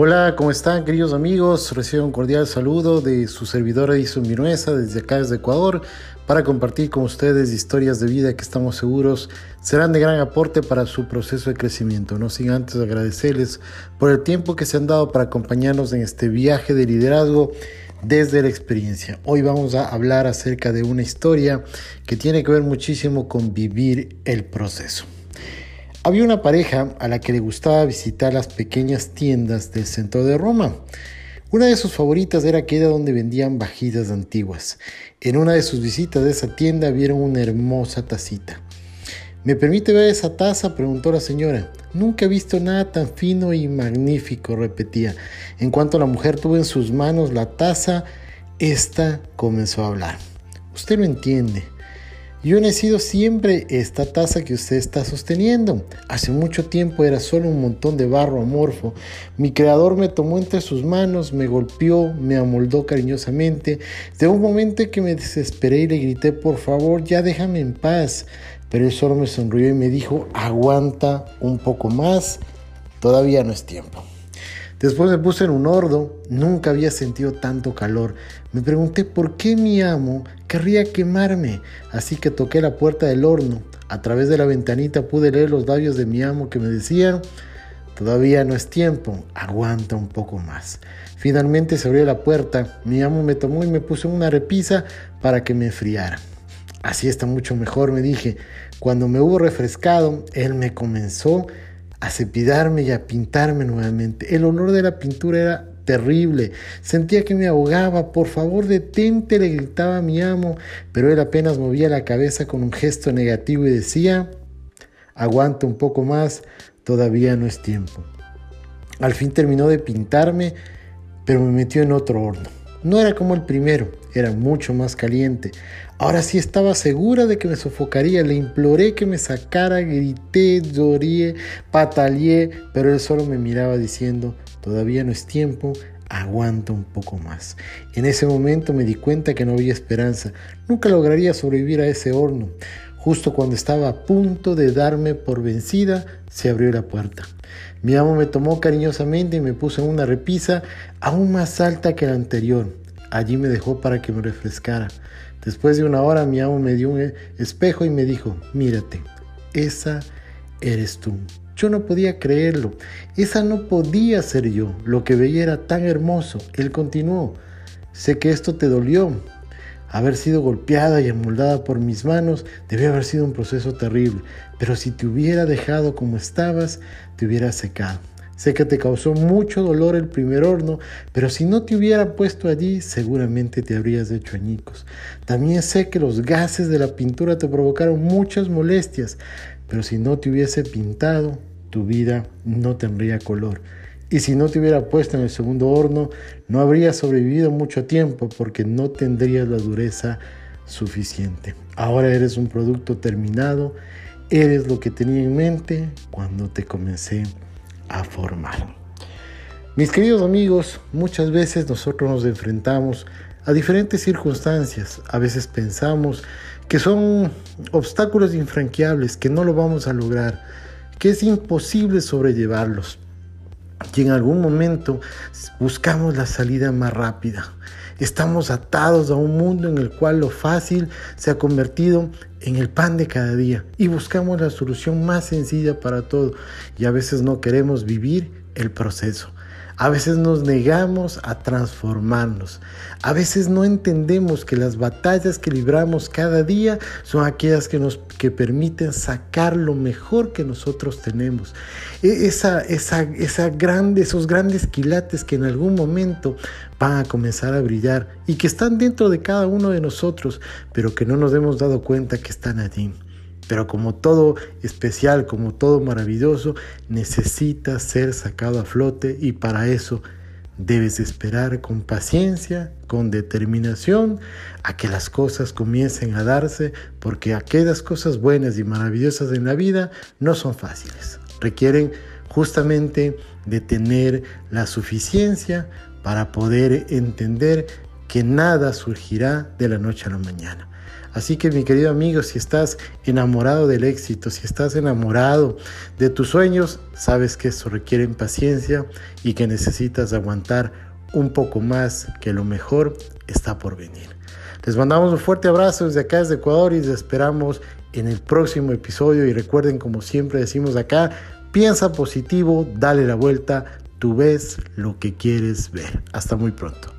Hola, ¿cómo están queridos amigos? Recibo un cordial saludo de su servidora Edison Minuesa desde acá desde Ecuador para compartir con ustedes historias de vida que estamos seguros serán de gran aporte para su proceso de crecimiento. No sin antes agradecerles por el tiempo que se han dado para acompañarnos en este viaje de liderazgo desde la experiencia. Hoy vamos a hablar acerca de una historia que tiene que ver muchísimo con vivir el proceso. Había una pareja a la que le gustaba visitar las pequeñas tiendas del centro de Roma. Una de sus favoritas era aquella donde vendían vajillas antiguas. En una de sus visitas de esa tienda vieron una hermosa tacita. ¿Me permite ver esa taza? preguntó la señora. Nunca he visto nada tan fino y magnífico, repetía. En cuanto la mujer tuvo en sus manos la taza, ésta comenzó a hablar. Usted lo entiende. Yo he sido siempre esta taza que usted está sosteniendo. Hace mucho tiempo era solo un montón de barro amorfo. Mi creador me tomó entre sus manos, me golpeó, me amoldó cariñosamente. De un momento que me desesperé y le grité, por favor, ya déjame en paz. Pero él solo me sonrió y me dijo, aguanta un poco más, todavía no es tiempo. Después me puse en un hordo, nunca había sentido tanto calor. Me pregunté por qué mi amo querría quemarme, así que toqué la puerta del horno. A través de la ventanita pude leer los labios de mi amo que me decían, todavía no es tiempo, aguanta un poco más. Finalmente se abrió la puerta, mi amo me tomó y me puso una repisa para que me enfriara. Así está mucho mejor, me dije. Cuando me hubo refrescado, él me comenzó a cepidarme y a pintarme nuevamente. El olor de la pintura era terrible. Sentía que me ahogaba. Por favor, detente, le gritaba a mi amo, pero él apenas movía la cabeza con un gesto negativo y decía, aguanta un poco más, todavía no es tiempo. Al fin terminó de pintarme, pero me metió en otro horno. No era como el primero, era mucho más caliente. Ahora sí estaba segura de que me sofocaría. Le imploré que me sacara, grité, lloré, pataleé, pero él solo me miraba diciendo, todavía no es tiempo, aguanta un poco más. En ese momento me di cuenta que no había esperanza. Nunca lograría sobrevivir a ese horno. Justo cuando estaba a punto de darme por vencida, se abrió la puerta. Mi amo me tomó cariñosamente y me puso en una repisa aún más alta que la anterior. Allí me dejó para que me refrescara. Después de una hora mi amo me dio un espejo y me dijo, mírate, esa eres tú. Yo no podía creerlo. Esa no podía ser yo. Lo que veía era tan hermoso. Él continuó. Sé que esto te dolió. Haber sido golpeada y amoldada por mis manos debe haber sido un proceso terrible, pero si te hubiera dejado como estabas, te hubiera secado. Sé que te causó mucho dolor el primer horno, pero si no te hubiera puesto allí, seguramente te habrías hecho añicos. También sé que los gases de la pintura te provocaron muchas molestias, pero si no te hubiese pintado, tu vida no tendría color. Y si no te hubiera puesto en el segundo horno, no habrías sobrevivido mucho tiempo porque no tendrías la dureza suficiente. Ahora eres un producto terminado, eres lo que tenía en mente cuando te comencé a formar. Mis queridos amigos, muchas veces nosotros nos enfrentamos a diferentes circunstancias. A veces pensamos que son obstáculos infranqueables, que no lo vamos a lograr, que es imposible sobrellevarlos. Y en algún momento buscamos la salida más rápida. Estamos atados a un mundo en el cual lo fácil se ha convertido en el pan de cada día y buscamos la solución más sencilla para todo y a veces no queremos vivir el proceso. A veces nos negamos a transformarnos. A veces no entendemos que las batallas que libramos cada día son aquellas que nos que permiten sacar lo mejor que nosotros tenemos. E, esa, esa, esa grande, esos grandes quilates que en algún momento van a comenzar a brillar y que están dentro de cada uno de nosotros, pero que no nos hemos dado cuenta que están allí. Pero como todo especial, como todo maravilloso, necesita ser sacado a flote y para eso debes esperar con paciencia, con determinación, a que las cosas comiencen a darse, porque aquellas cosas buenas y maravillosas en la vida no son fáciles. Requieren justamente de tener la suficiencia para poder entender que nada surgirá de la noche a la mañana. Así que mi querido amigo, si estás enamorado del éxito, si estás enamorado de tus sueños, sabes que eso requiere paciencia y que necesitas aguantar un poco más, que lo mejor está por venir. Les mandamos un fuerte abrazo desde acá, desde Ecuador y les esperamos en el próximo episodio y recuerden como siempre decimos acá, piensa positivo, dale la vuelta, tú ves lo que quieres ver. Hasta muy pronto.